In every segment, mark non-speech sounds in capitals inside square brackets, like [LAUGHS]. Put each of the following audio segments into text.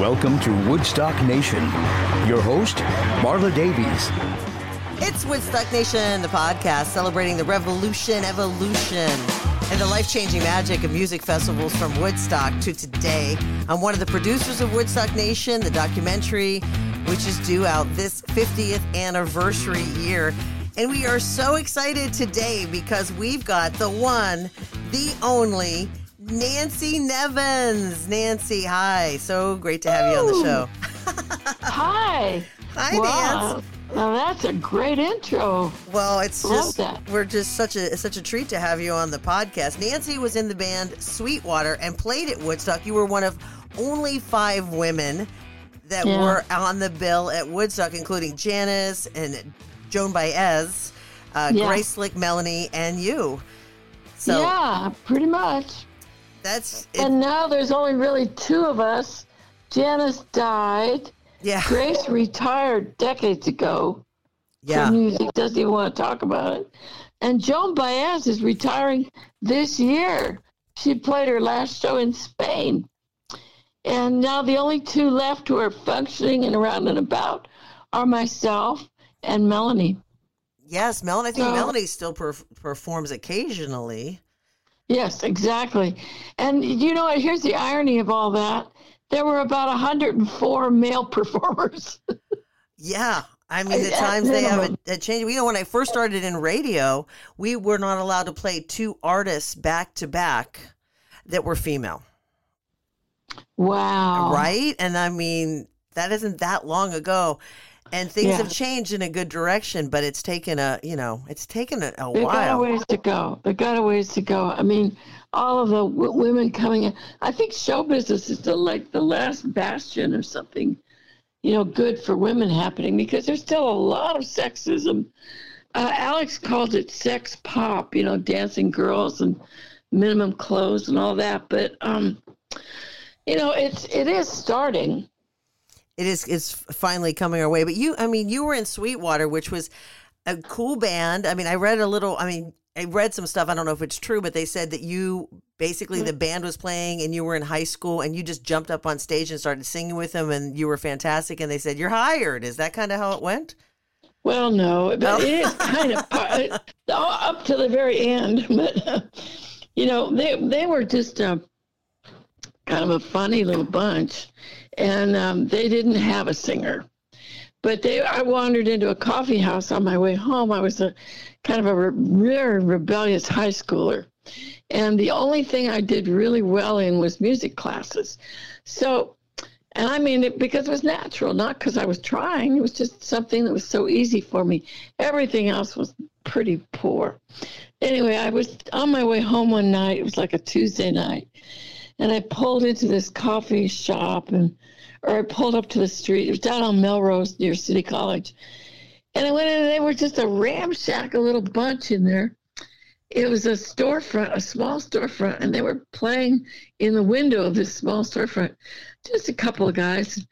Welcome to Woodstock Nation. Your host, Marla Davies. It's Woodstock Nation, the podcast celebrating the revolution, evolution, and the life changing magic of music festivals from Woodstock to today. I'm one of the producers of Woodstock Nation, the documentary, which is due out this 50th anniversary year. And we are so excited today because we've got the one, the only, Nancy Nevins. Nancy, hi. So great to have you on the show. Hi. [LAUGHS] Hi, wow. Nance. Now that's a great intro. Well, it's Love just that. we're just such a such a treat to have you on the podcast. Nancy was in the band Sweetwater and played at Woodstock. You were one of only five women that Yeah. were on the bill at Woodstock, including Janis and Joan Baez, uh, Yeah. Grace Slick, Melanie, and you. So yeah, pretty much. That's it, And now there's only really two of us. Janis died. yeah, Grace retired decades ago yeah. music. Doesn't even want to talk about it. And Joan Baez is retiring this year. She played her last show in Spain. And now the only two left who are functioning and around and about are myself and Melanie. Yes, Melanie. I think So- Melanie still perf- performs occasionally. Yes, exactly. And you know what? Here's the irony of all that. There were about 104 male [LAUGHS] performers. Yeah. I [LAUGHS] mean, the times they have it, it changed. You know, when I first started in radio, we were not allowed to play two artists back to back that were female, Wow. right? And I mean, that isn't that long ago. And things Yeah. have changed in a good direction, but it's taken a, you know, it's taken a, a They got a ways to go. They got a ways to go. I mean, all of the w- women coming in. I think show business is the, like the last bastion of something, you know, good for women happening because there's still a lot of sexism. Uh, Alex called it sex pop, you know, dancing girls and minimum clothes and all that. But um, you know, it's it is starting. It is it's finally coming our way. But you, I mean, you were in Sweetwater, which was a cool band. I mean, I read a little. I mean, I read some stuff. I don't know if it's true, but they said that you basically the band was playing and you were in high school and you just jumped up on stage and started singing with them and you were fantastic. And they said you're hired. Is that kind of how it went? Well, no, but Oh. it is kind of [LAUGHS] part- up to the very end. [LAUGHS] But you know, they they were just uh, kind of a funny little bunch, and um, they didn't have a singer. But they, I wandered into a coffee house on my way home. I was a kind of a re- rebellious high schooler, and the only thing I did really well in was music classes. So and I mean it because it was natural, not because I was trying. It was just something that was so easy for me. Everything else was pretty poor. Anyway, I was on my way home one night. It was like a Tuesday night. And I pulled into this coffee shop and or I pulled up to the street. It was down on Melrose near City College. And I went in and they were just a ramshackle little bunch in there. It was a storefront, a small storefront, and they were playing in the window of this small storefront just a couple of guys.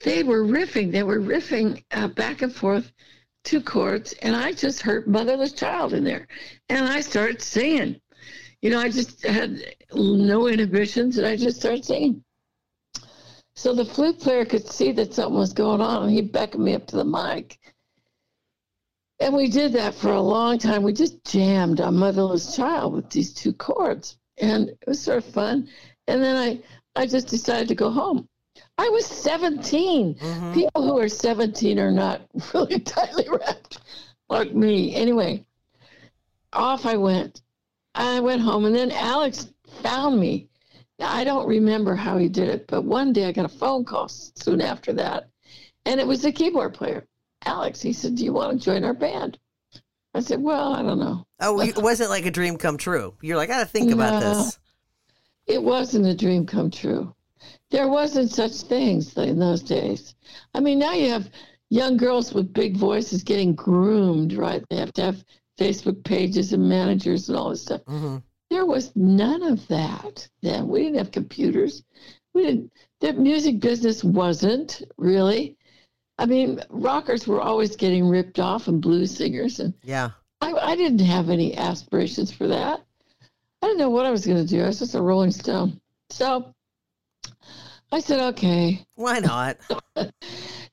They were riffing. They were riffing uh, back and forth two chords, and I just heard "Motherless Child" in there, and I started singing. You know, I just had no inhibitions, and I just started singing. So the flute player could see that something was going on, and he beckoned me up to the mic. And we did that for a long time. We just jammed on Motherless Child with these two chords. And it was sort of fun. And then I I just decided to go home. I was 17. Mhm. People who are 17 are not [LAUGHS] really tightly wrapped like me. Anyway, off I went. I went home, and then Alex found me. I don't remember how he did it, but one day I got a phone call soon after that, and it was the keyboard player, Alex. He said, Do you want to join our band? I said, Well, I don't know. Oh, [LAUGHS] it wasn't like a dream come true. You're like, I gotta think about No. this. It wasn't a dream come true. There wasn't such things in those days. I mean, now you have young girls with big voices getting groomed, right? They have to have Facebook pages and managers and all this stuff. hmm There was none of that then. We didn't have computers. We didn't. The music business wasn't really. I mean, rockers were always getting ripped off, and blues singers, and Yeah. I, I didn't have any aspirations for that. I didn't know what I was going to do. I was just a Rolling Stone. So I said, okay. Why not? [LAUGHS]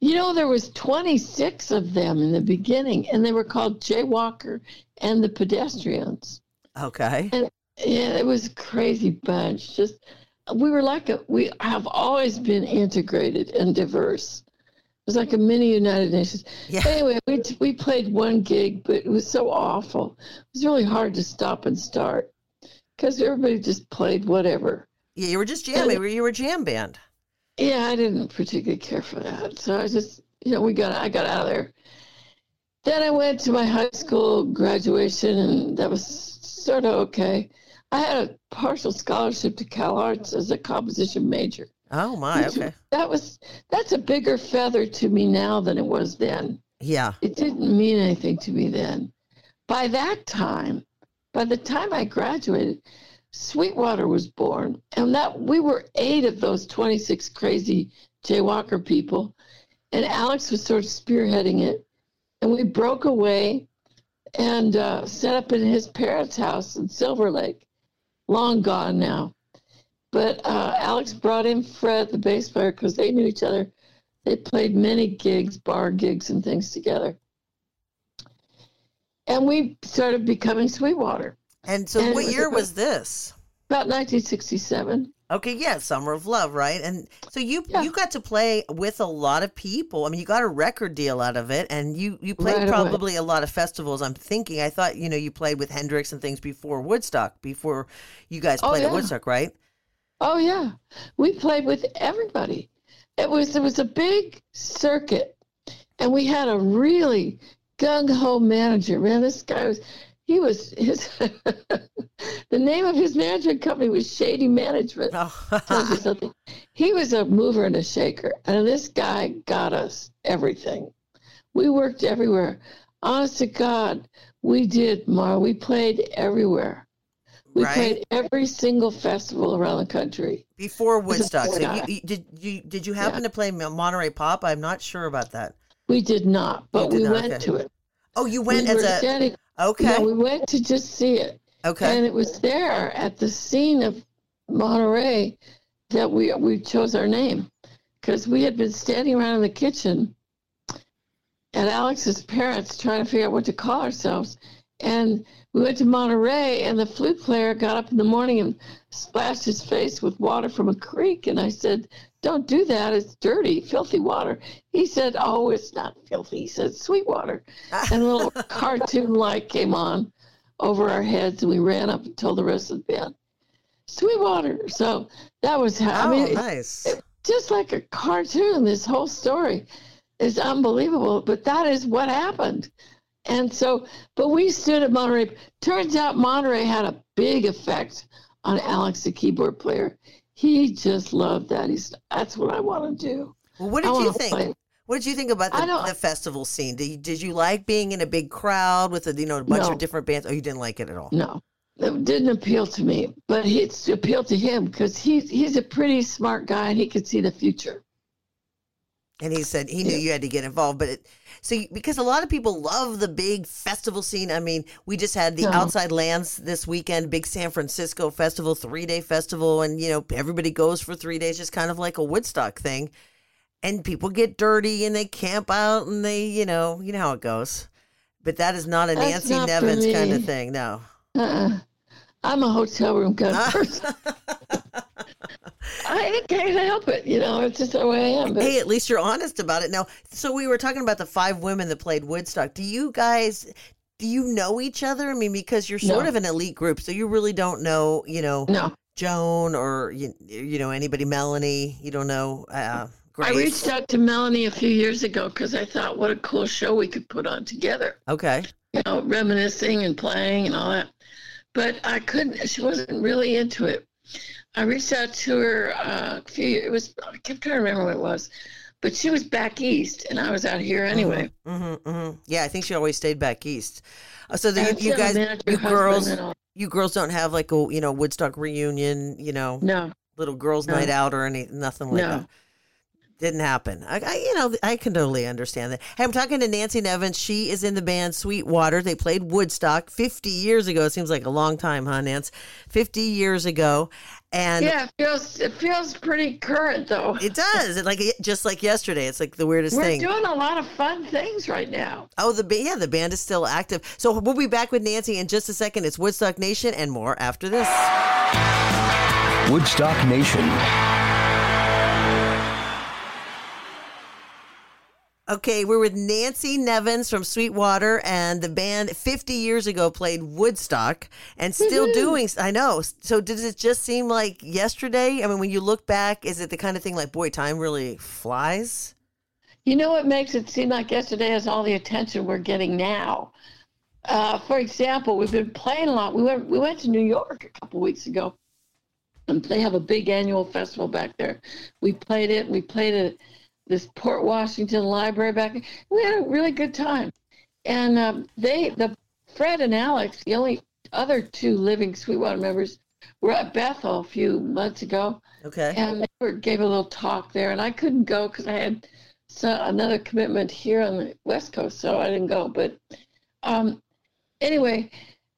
You know, there was 26 of them in the beginning, and they were called Jay Walker and the Pedestrians. Okay. And, Yeah, it was a crazy bunch. Just we were like a we have always been integrated and diverse. It was like a mini United Nations. Yeah. Anyway, we we played one gig, but it was so awful. It was really hard to stop and start because everybody just played whatever. Yeah, you were just jamming. You were a jam band. Yeah, I didn't particularly care for that, so I just you know we got I got out of there. Then I went to my high school graduation, and that was sort of okay. I had a partial scholarship to Cal Arts as a composition major. Oh my. Okay. That was that's a bigger feather to me now than it was then. Yeah. It didn't mean anything to me then. By that time, by the time I graduated, Sweetwater was born, and that we were eight of those 26 crazy Jay Walker people, and Alex was sort of spearheading it, and we broke away and uh, set up in his parents' house in Silver Lake, long gone now. But uh, Alex brought in Fred, the bass player, because they knew each other. They played many gigs, bar gigs, and things together. And we started becoming Sweetwater And so, And what year was this? about 1967. Okay, yeah, Summer of Love, right? And so you Yeah. you got to play with a lot of people. I mean, you got a record deal out of it, and you you played Right away. probably a lot of festivals. I'm thinking. I thought you know you played with Hendrix and things before Woodstock, before you guys Oh, played at. Woodstock, right? Oh yeah, we played with everybody. It was it was a big circuit, and we had a really gung ho manager. Man, this guy was he was his. [LAUGHS] the name of his management company was Shady Management. Oh. [LAUGHS] tells you Oh, something. He was a mover and a shaker, and this guy got us everything. We worked everywhere. Honest to God, we did, Mar. We played everywhere. We Right. played every single festival around the country. before Woodstock. So you, you, did you did you happen to play Monterey Pop? I'm not sure about that. We did not, but did we not, went okay. to it. Oh, you went we as a okay, Yeah, we went to just see it. okay. And it was there at the scene of Monterey that we we chose our name because we had been standing around in the kitchen at Alex's parents trying to figure out what to call ourselves. And we went to Monterey, and the flute player got up in the morning and splashed his face with water from a creek. And I said, Don't do that. It's dirty, filthy water. He said, Oh, it's not filthy. He said, Sweet water. And a little [LAUGHS] cartoon light came on over our heads, and we ran up and told the rest of the band, Sweetwater. So that was how, oh, I mean, it- nice. just like a cartoon. This whole story is unbelievable, but that is what happened. And so, but we stood at Monterey. Turns out Monterey had a big effect on Alex, the keyboard player. He just loved that. He's that's what I want to do. well, what did you think? play. What did you think about the, the festival scene? Did you, did you like being in a big crowd with a you know a bunch No. of different bands? Oh, you didn't like it at all. No, it didn't appeal to me, but it's appealed to him because he's he's a pretty smart guy and he could see the future. And he said he knew Yeah. you had to get involved, but it, so you- because a lot of people love the big festival scene. I mean, we just had the No. Outside Lands this weekend, big San Francisco festival, three day festival, and you know everybody goes for three days, just kind of like a Woodstock thing. And people get dirty and they camp out and they, you know, you know how it goes. But that is not a That's Nancy not Nevins kind of thing. No. Uh-uh. I'm a hotel room kind of [LAUGHS] person. [LAUGHS] I can't help it. You know, it's just the way I am. But Hey, at least you're honest about it. Now, so we were talking about the five women that played Woodstock. Do you guys do you know each other? I mean, because you're sort No. of an elite group, so you really don't know, you know, no, Joan or you, you know anybody, Melanie. You don't know uh, Grace. I reached out to Melanie a few years ago because I thought what a cool show we could put on together. Okay. You know, reminiscing and playing and all that. But I couldn't. She wasn't really into it. I reached out to her uh, few. It was I kept trying to remember what it was, but she was back east and I was out here anyway. hmm hmm Yeah, I think she always stayed back east. Uh, so the, you, you guys, you girls, you girls don't have like a you know Woodstock reunion, you know, No, little girls' No. night out or any nothing like No. that. Didn't happen. I, I, you know, I can totally understand that. Hey, I'm talking to Nancy Nevins. She is in the band Sweetwater. They played Woodstock 50 years ago. It seems like a long time, huh, Nance? 50 years ago, and yeah, it feels it feels pretty current though. it does. It like just like yesterday. It's like the weirdest thing. We're doing a lot of fun things right now. Oh, the ba- yeah, the band is still active. So we'll be back with Nancy in just a second. It's Woodstock Nation and more after this. Woodstock Nation. Okay, we're with Nancy Nevins from Sweetwater, and the band 50 years ago played Woodstock and still doing. I know. So, does it just seem like yesterday? I mean, when you look back, is it the kind of thing like, boy, time really flies? You know what makes it seem like yesterday is all the attention we're getting now. Uh, for example, we've been playing a lot. We went we went to New York a couple weeks ago, and they have a big annual festival back there. We played it. We played at this Port Washington Library back. We had a really good time, and um, they the Fred and Alex, the only other two living Sweetwater members, were at Bethel a few months ago Okay. and they were, gave a little talk there, and I couldn't go because I had so, another commitment here on the West Coast, so I didn't go. But um, anyway,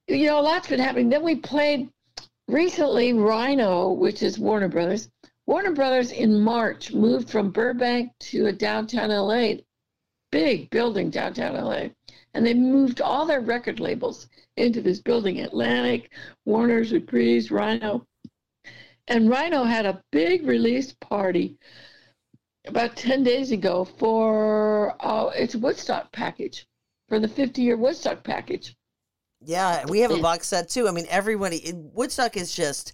you know, a lot's been happening. Then we played recently Rhino, which is Warner Brothers. Warner Brothers in March moved from Burbank to a downtown LA, big building downtown LA, and they moved all their record labels into this building Atlantic, Warner's, Reprise, Rhino. And Rhino had a big release party about 10 days ago for uh, its Woodstock package, for the 50 year Woodstock package. Yeah, we have a box set too. I mean, everybody, Woodstock is just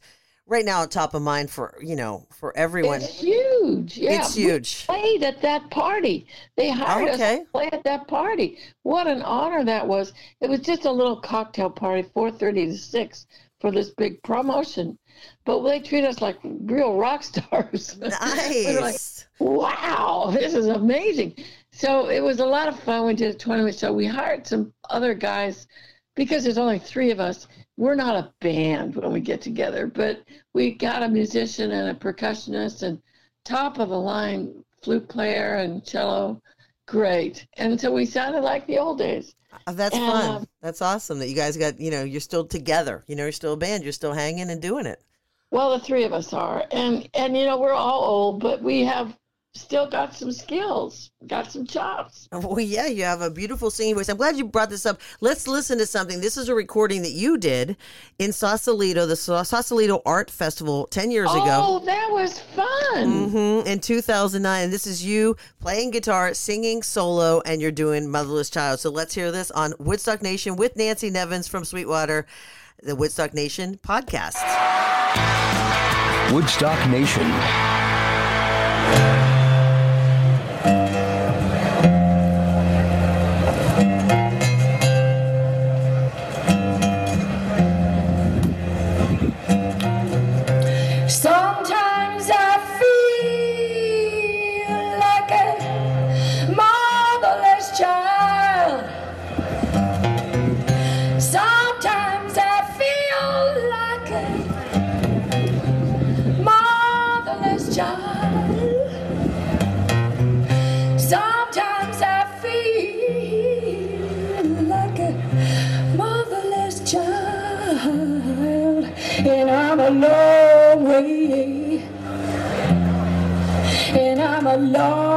right now top of mind for, you know, for everyone. It's huge. Yeah. It's we huge. played at that party. They oh, hired us okay. to play at that party. What an honor that was. It was just a little cocktail party, 4.30 to 6 for this big promotion. But they treat us like real rock [LAUGHS] stars. We were like, Nice. wow, this is amazing. So it was a lot of fun. We did a tournament. So we hired some other guys because there's only three of us. We're not a band when we get together, but we got a musician and a percussionist and top of the line flute player and cello. Great. And so we sounded like the old days. Uh, That's And, fun. um, That's awesome that you guys got, you know, you're still together. You know, you're still a band. You're still hanging and doing it. Well, the three of us are. And and you know, we're all old, but we have still got some skills, got some chops. Well, yeah, you have a beautiful singing voice. I'm glad you brought this up. Let's listen to something. This is a recording that you did in Sausalito, the Sausalito Art Festival 10 years ago. Oh, that was fun. hmm in 2009. And this is you playing guitar, singing solo, and you're doing Motherless Child. So let's hear this on Woodstock Nation with Nancy Nevins from Sweetwater, the Woodstock Nation podcast. Woodstock Nation. Sometimes I feel like a motherless child, and I'm a long way, and I'm a long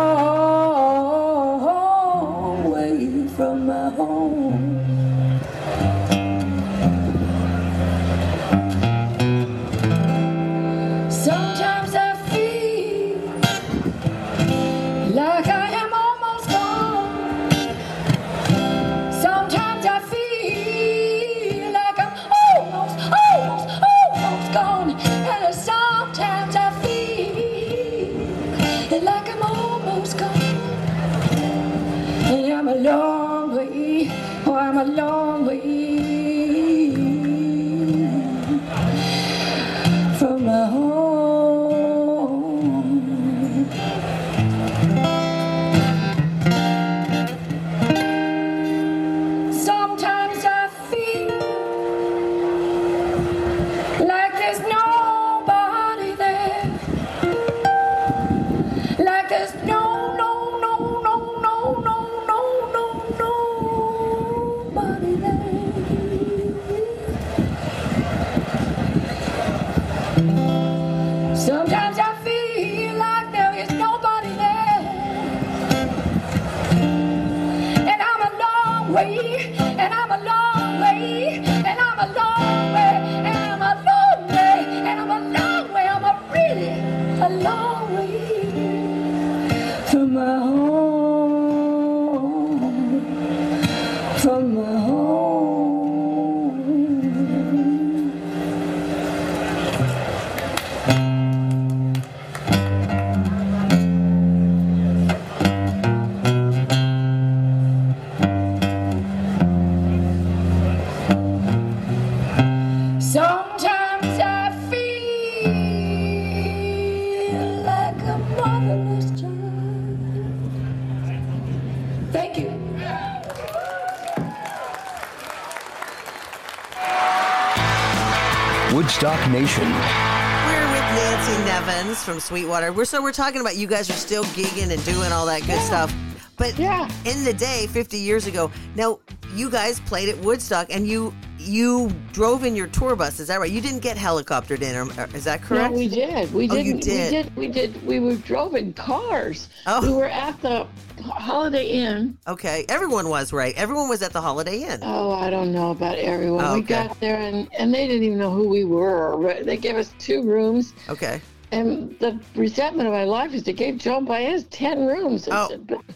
Nation. We're with Nancy Nevins from Sweetwater. We're so we're talking about you guys are still gigging and doing all that good stuff. But Yeah. in the day, 50 years ago, now you guys played at Woodstock and you you drove in your tour bus. Is that right? You didn't get helicoptered in, or, or- is that correct? No, we did. We Oh, didn't. you did. We did. We did. We were drove in cars. Oh. We were at the Holiday Inn. Okay, everyone was right. Everyone was at the Holiday Inn. Oh, I don't know about everyone. Oh, We got there and and they didn't even know who we were. But They gave us two rooms, Okay. and the resentment of my life is they gave Joan Baez ten rooms. Oh.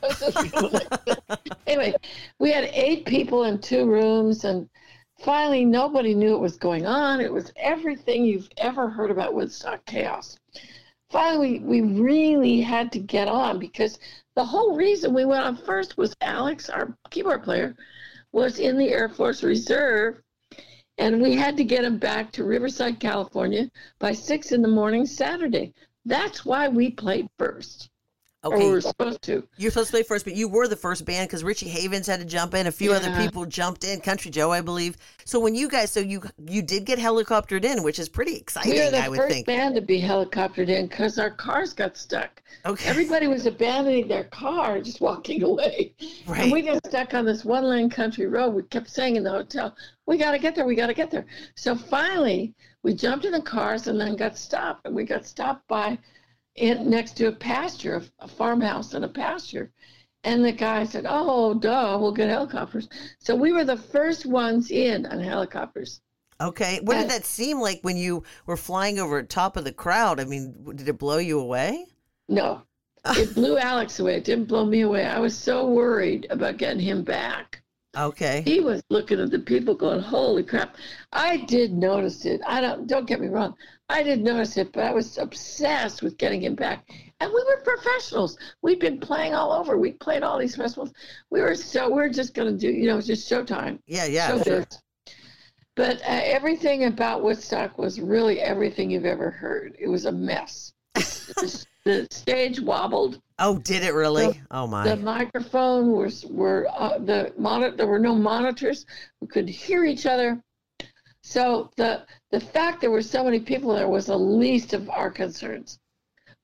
[LAUGHS] anyway, we had eight people in two rooms, and finally nobody knew what was going on. It was everything you've ever heard about Woodstock chaos. Finally, we really had to get on because the whole reason we went on first was Alex, our keyboard player, was in the Air Force Reserve, and we had to get him back to Riverside, California by six in the morning Saturday. That's why we played first, or we Okay. were supposed to. You're supposed to play first, but you were the first band because Richie Havens had to jump in. A few other people jumped in. Country Joe, I believe. So when you guys, so you you did get helicoptered in, which is pretty exciting. We were the I would first think. band to be helicoptered in because our cars got stuck. Okay. Everybody was abandoning their car, and just walking [LAUGHS] away. Right. And we got stuck on this one lane country road. We kept saying in the hotel, we got to get there, we got to get there. So finally, we jumped in the cars and then got stopped. And we got stopped by in, next to a pasture, a, a farmhouse and a pasture. And the guy said, oh, duh, we'll get helicopters. So we were the first ones in on helicopters. Okay. What did that seem like when you were flying over top of the crowd? I mean, did it blow you away? No, it blew [LAUGHS] Alex away. It didn't blow me away. I was so worried about getting him back. Okay. He was looking at the people going, "Holy crap!" I did notice it. I don't don't get me wrong. I didn't notice it, but I was obsessed with getting him back. And we were professionals. We'd been playing all over. We played all these festivals. We were so we we're just going to do, you know, just showtime. Yeah. Yeah. Sure. But uh, everything about Woodstock was really everything you've ever heard. It was a mess. [LAUGHS] the, the stage wobbled. Oh, did it really? Oh my. The microphone was were uh, the monitor. There were no monitors. We could hear each other. So the the fact there were so many people there was the least of our concerns.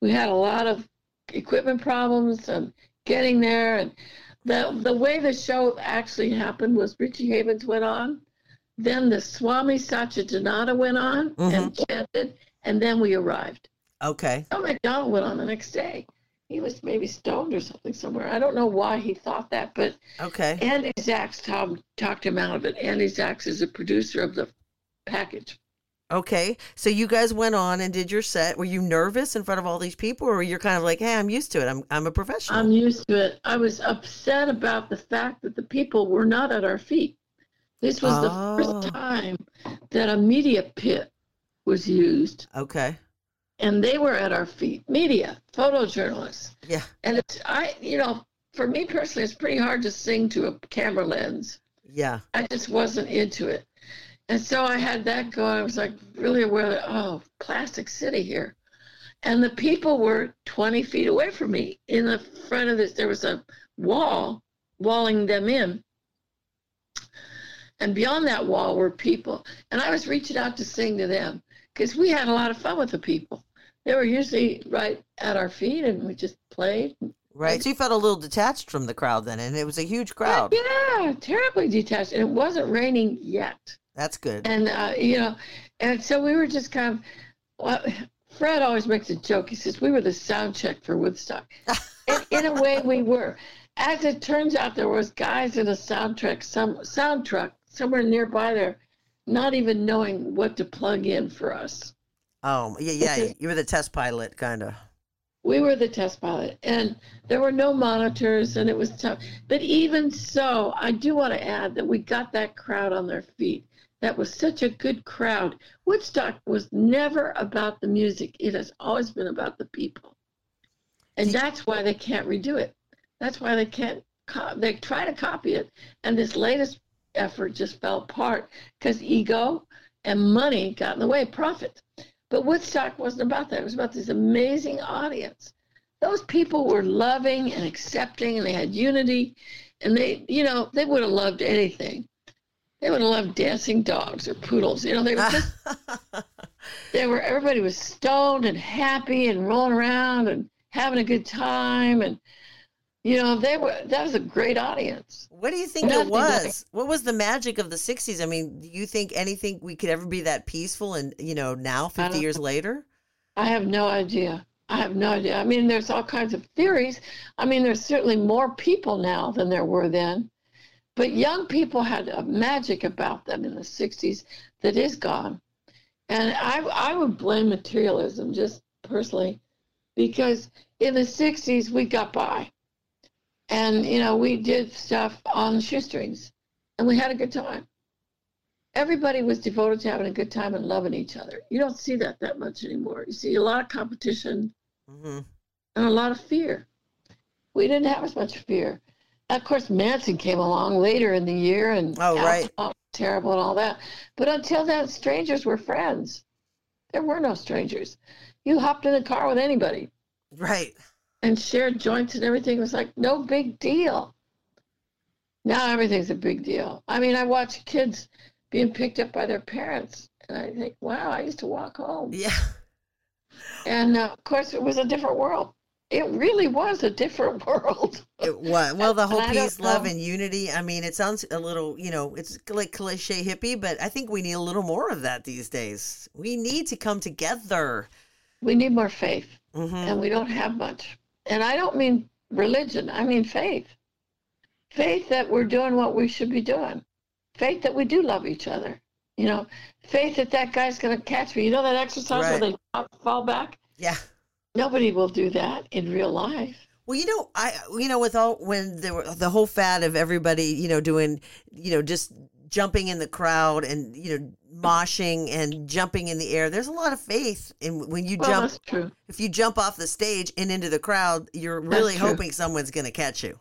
We had a lot of equipment problems and getting there, and the the way the show actually happened was Richie Havens went on, then the Swami Satchidananda went on mm-hmm. and chanted, and then we arrived. Okay. Tom McDonald went on the next day. He was maybe stoned or something somewhere. I don't know why he thought that, but Okay. Andy Zax Tom, talked him out of it. Andy Zax is a producer of the package. Okay. So you guys went on and did your set. Were you nervous in front of all these people, or you're kind of like, hey, I'm used to it. I'm I'm a professional. I'm used to it. I was upset about the fact that the people were not at our feet. This was the Oh. first time that a media pit was used, okay. and they were at our feet. Media, photojournalists. Yeah. And it's, I, you know, for me personally, it's pretty hard to sing to a camera lens. Yeah. I just wasn't into it. And so I had that go. I was like really aware that, oh, plastic city here. And the people were 20 feet away from me. In the front of this, there was a wall walling them in. And beyond that wall were people. And I was reaching out to sing to them because we had a lot of fun with the people. They were usually right at our feet and we just played. Right. So you felt a little detached from the crowd then, and it was a huge crowd. Yeah, terribly detached. And it wasn't raining yet. That's good. and uh, you know, and so we were just kind of. Well, Fred always makes a joke. He says we were the sound check for Woodstock, [LAUGHS] and in a way we were. As it turns out, there was guys in a sound truck, some sound truck somewhere nearby there, not even knowing what to plug in for us. Oh, yeah, yeah. You were the test pilot, kind of. We were the test pilot, and there were no monitors, and it was tough. But even so, I do want to add that we got that crowd on their feet. That was such a good crowd. Woodstock was never about the music, it has always been about the people. And that's why they can't redo it. That's why they can't, co- they try to copy it. And this latest effort just fell apart because ego and money got in the way, profit. But Woodstock wasn't about that. It was about this amazing audience. Those people were loving and accepting, and they had unity. And they, you know, they would have loved anything. They would have loved dancing dogs or poodles. You know, they were just, [LAUGHS] they were, everybody was stoned and happy and rolling around and having a good time. And, you know, they were, that was a great audience. What do you think it was? What was the magic of the 60s? I mean, do you think anything we could ever be that peaceful and, you know, now 50 years later? I have no idea. I have no idea. I mean, there's all kinds of theories. I mean, there's certainly more people now than there were then. But young people had a magic about them in the 60s that is gone. And I, I would blame materialism just personally because in the 60s we got by. And, you know, we did stuff on shoestrings and we had a good time. Everybody was devoted to having a good time and loving each other. You don't see that that much anymore. You see a lot of competition hmm and a lot of fear. We didn't have as much fear. Of course, Manson came along later in the year, and Oh, right. terrible and all that. But until then, strangers were friends. There were no strangers. You hopped in the car with anybody Right. and shared joints and everything. It was like no big deal. Now everything's a big deal. I mean, I watch kids being picked up by their parents, and I think, wow, I used to walk home. Yeah. And uh, of course, it was a different world. It really was a different [LAUGHS] world. It was. Well, the whole peace, love, and unity. I mean, it sounds a little, you know, it's like cliche hippie, but I think we need a little more of that these days. We need to come together. We need more faith, hmm and we don't have much. And I don't mean religion, I mean faith. Faith that we're doing what we should be doing. Faith that we do love each other. You know, faith that that guy's going to catch me. You know that exercise Right. where they fall back? Yeah. Nobody will do that in real life. Well, you know, I you know, with all when there were the whole fad of everybody, you know, doing, you know, just jumping in the crowd and you know moshing and jumping in the air. There's a lot of faith in when you Well, jump. that's true. If you jump off the stage and into the crowd, you're really hoping someone's going to catch you.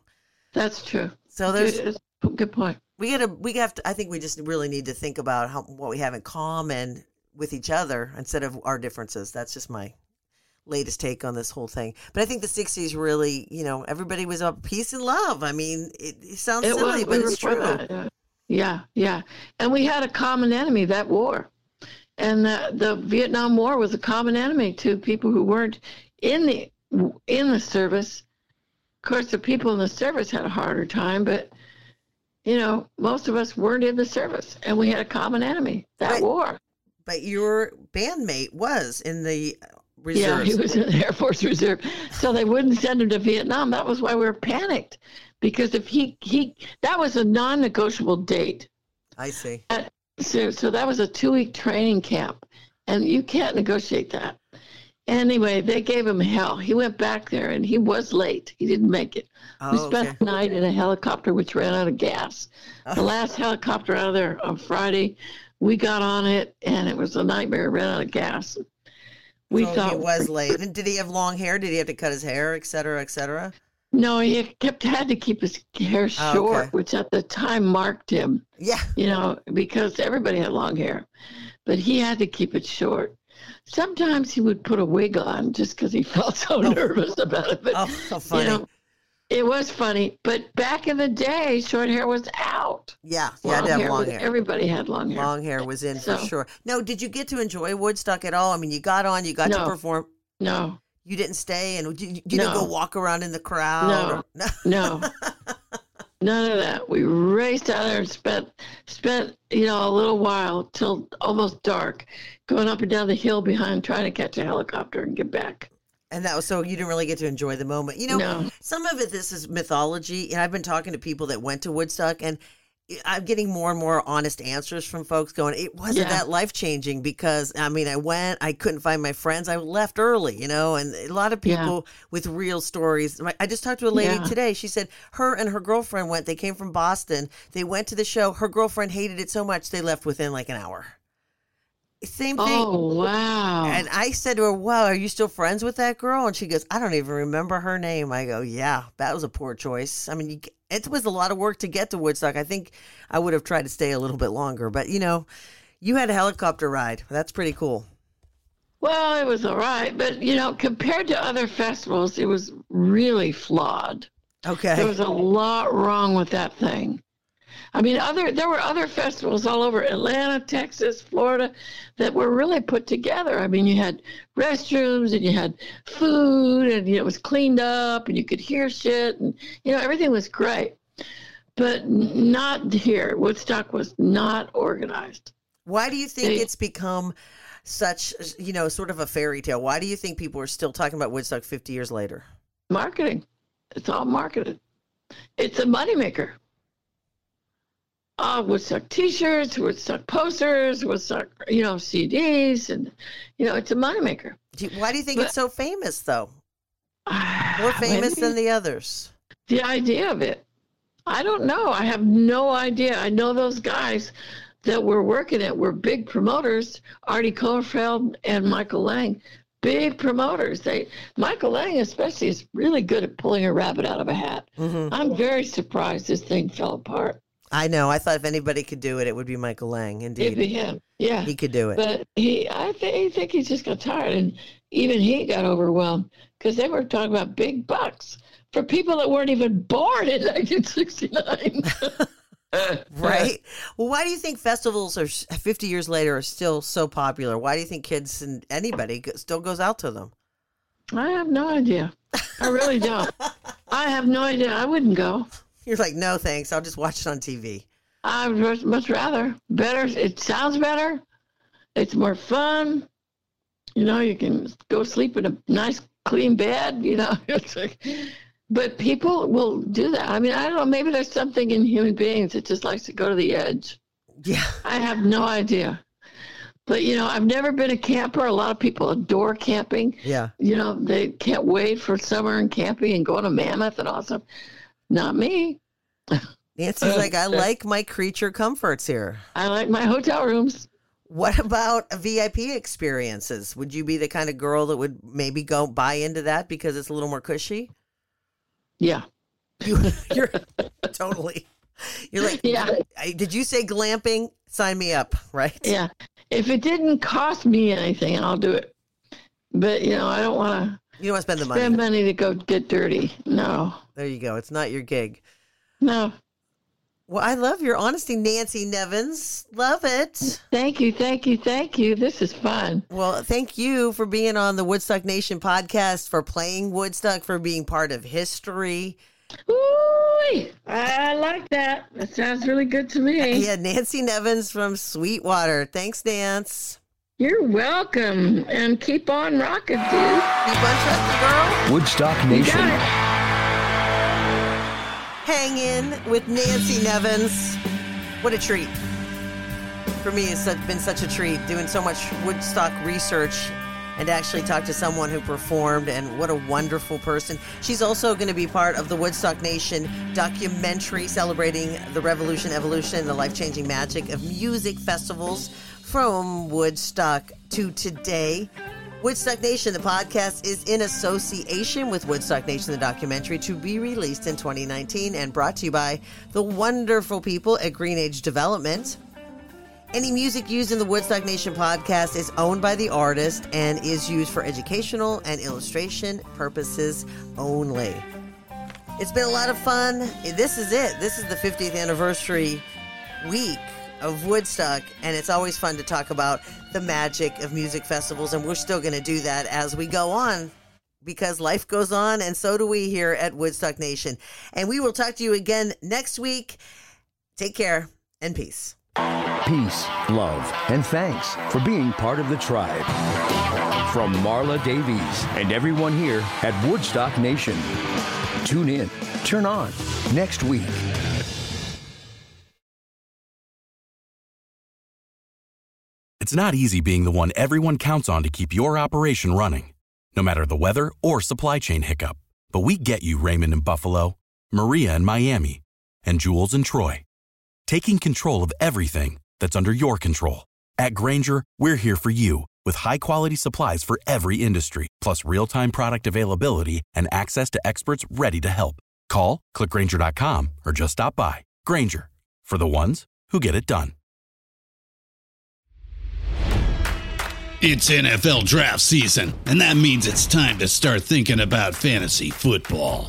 That's true. So there's Good, uh, good point. we gotta we have to. I think we just really need to think about how what we have in common with each other instead of our differences. That's just my latest take on this whole thing. But I think the '60s really, you know, everybody was about peace and love. I mean, it, it sounds It silly, was, but we it's true. that, yeah. yeah, yeah. And we had a common enemy, that war. And the, the Vietnam War was a common enemy to people who weren't in the in the service. Of course, the people in the service had a harder time, but you know, most of us weren't in the service, and we had a common enemy, that Right. war. But your bandmate was in the Yeah, he was in the Air Force Reserve, so they wouldn't send him to Vietnam. That was why we were panicked, because if he he that was a non-negotiable date. I see. So, so that was a two week training camp, and you can't negotiate that. Anyway, they gave him hell. He went back there and he was late. He didn't make it. we Oh, spent okay. the night in a helicopter which ran out of gas. Oh. The Oh. last helicopter out of there on Friday, we got on it and it was a nightmare. It ran out of gas. We so thought he was late. And did he have long hair? Did he have to cut his hair, et cetera, et cetera? no, he kept had to keep his hair Oh, short, okay. which at the time marked him. Yeah. you know, because everybody had long hair, but he had to keep it short. Sometimes he would put a wig on just because he felt so oh. nervous about it. But Oh, so funny. you know, it was funny. But back in the day, short hair was out. yeah, you had to have long was- hair. Everybody had long hair. Long hair was in for sure. No, did you get to enjoy Woodstock at all? I mean, you got on, you got to perform. No, You didn't stay, and you, you didn't go walk around in the crowd. No. or- [LAUGHS] no, none of that. We raced out there and spent spent you know a little while till almost dark, going up and down the hill behind trying to catch a helicopter and get back. And that was so you didn't really get to enjoy the moment. You know, No. some of it this is mythology, and I've been talking to people that went to Woodstock, and I'm getting more and more honest answers from folks going, it wasn't Yeah. that life changing because I mean, I went, I couldn't find my friends, I left early, you know, and a lot of Yeah. people with real stories. I just talked to a lady Yeah. today. She said her and her girlfriend went, they came from Boston, they went to the show. Her girlfriend hated it so much they left within like an hour. Same thing. Oh wow! And I said to her, Wow, are you still friends with that girl? And she goes, I don't even remember her name. I go, Yeah, that was a poor choice. I mean, you, it was a lot of work to get to Woodstock. I think I would have tried to stay a little bit longer, but you know, you had a helicopter ride. That's pretty cool. well, it was all right, but you know, compared to other festivals, it was really flawed. Okay, there was a lot wrong with that thing. I mean, other there were other festivals all over Atlanta, Texas, Florida that were really put together. I mean, you had restrooms and you had food and you know, it was cleaned up and you could hear shit and you know everything was great. But not here. Woodstock was not organized. Why do you think They- it's become such, you know, sort of a fairy tale? Why do you think people are still talking about Woodstock 50 years later? Marketing. It's all marketed. It's a moneymaker. Uh, suck T-shirts, Woodstock posters, Woodstock, you know, CDs, and you know, it's a moneymaker. Do you, why do you think But- it's so famous, though? [SIGHS] More famous than the others. the idea of it. I don't know. I have no idea. I know those guys that were working it were big promoters. Artie Kornfeld and Michael Lang, big promoters. They Michael Lang especially is really good at pulling a rabbit out of a hat. hmm I'm very surprised this thing fell apart. I know. I thought if anybody could do it, it would be Michael Lang. Indeed, It'd be him. Yeah. He could do it. But he, I think, I think he just got tired, and even he got overwhelmed because they were talking about big bucks for people that weren't even born in [LAUGHS] 1969. [LAUGHS] right? Well, why do you think festivals are 50 years later are still so popular? Why do you think kids and anybody still goes out to them? I have no idea. I really don't. [LAUGHS] I have no idea. I wouldn't go. [LAUGHS] You're like, no, thanks. I'll just watch it on TV. I would much- rather. Better. It sounds better. It's more fun. You know, you can go sleep in a nice, clean bed. You know, [LAUGHS] it's like, but people will do that. I mean, I don't know. Maybe there's something in human beings that just likes to go to the edge. Yeah. [LAUGHS] I have no idea. But you know, I've never been a camper. A lot of people adore camping. Yeah. You know, they can't wait for summer and camping and going to Mammoth and all stuff. Not me. Nancy's like, I [LAUGHS] like my creature comforts here. I like my hotel rooms. What about VIP experiences? Would you be the kind of girl that would maybe go buy into that because it's a little more cushy? Yeah. [LAUGHS] You, you're [LAUGHS] totally. You're like, Yeah. Did you say glamping? Sign me up, right? Yeah. If it didn't cost me anything, I'll do it. But you know, I don't want to You don't want to spend the money. spend money to go get dirty. No. There you go. It's not your gig. No. Well, I love your honesty, Nancy Nevins. Love it. Thank you. Thank you. Thank you. This is fun. Well, thank you for being on the Woodstock Nation podcast, for playing Woodstock, for being part of history. Ooh, I like that. That sounds really good to me. Yeah, Nancy Nevins from Sweetwater. Thanks, Nance. You're welcome. And keep on rocking, dude. Keep on trucking, girl. Woodstock You Nation. got it. Hang in with Nancy Nevins. What a treat. For me, it's been such a treat doing so much Woodstock research and actually talk to someone who performed and what a wonderful person. She's also going to be part of the Woodstock Nation documentary celebrating the revolution, evolution, and the life changing magic of music festivals from Woodstock to today. Woodstock Nation, the podcast, is in association with Woodstock Nation, the documentary, to be released in 2019 and brought to you by the wonderful people at Green Age Development. Any music used in the Woodstock Nation podcast is owned by the artist and is used for educational and illustration purposes only. It's been a lot of fun. This is it. This is the 50th anniversary week of Woodstock, and it's always fun to talk about the magic of music festivals, and we're still going to do that as we go on because life goes on, and so do we here at Woodstock Nation. And we will talk to you again next week. Take care and peace. Peace, love, and thanks for being part of the tribe. From Marla Davies and everyone here at Woodstock Nation. Tune in, turn on next week. It's not easy being the one everyone counts on to keep your operation running, no matter the weather or supply chain hiccup. But we get you, Raymond in Buffalo, Maria in Miami, and Jules in Troy Taking control of everything that's under your control. At Grainger, we're here for you with high quality supplies for every industry, plus real time product availability and access to experts ready to help. Call, clickgrainger.com, or just stop by. Grainger, for the ones who get it done. It's NFL draft season, and that means it's time to start thinking about fantasy football.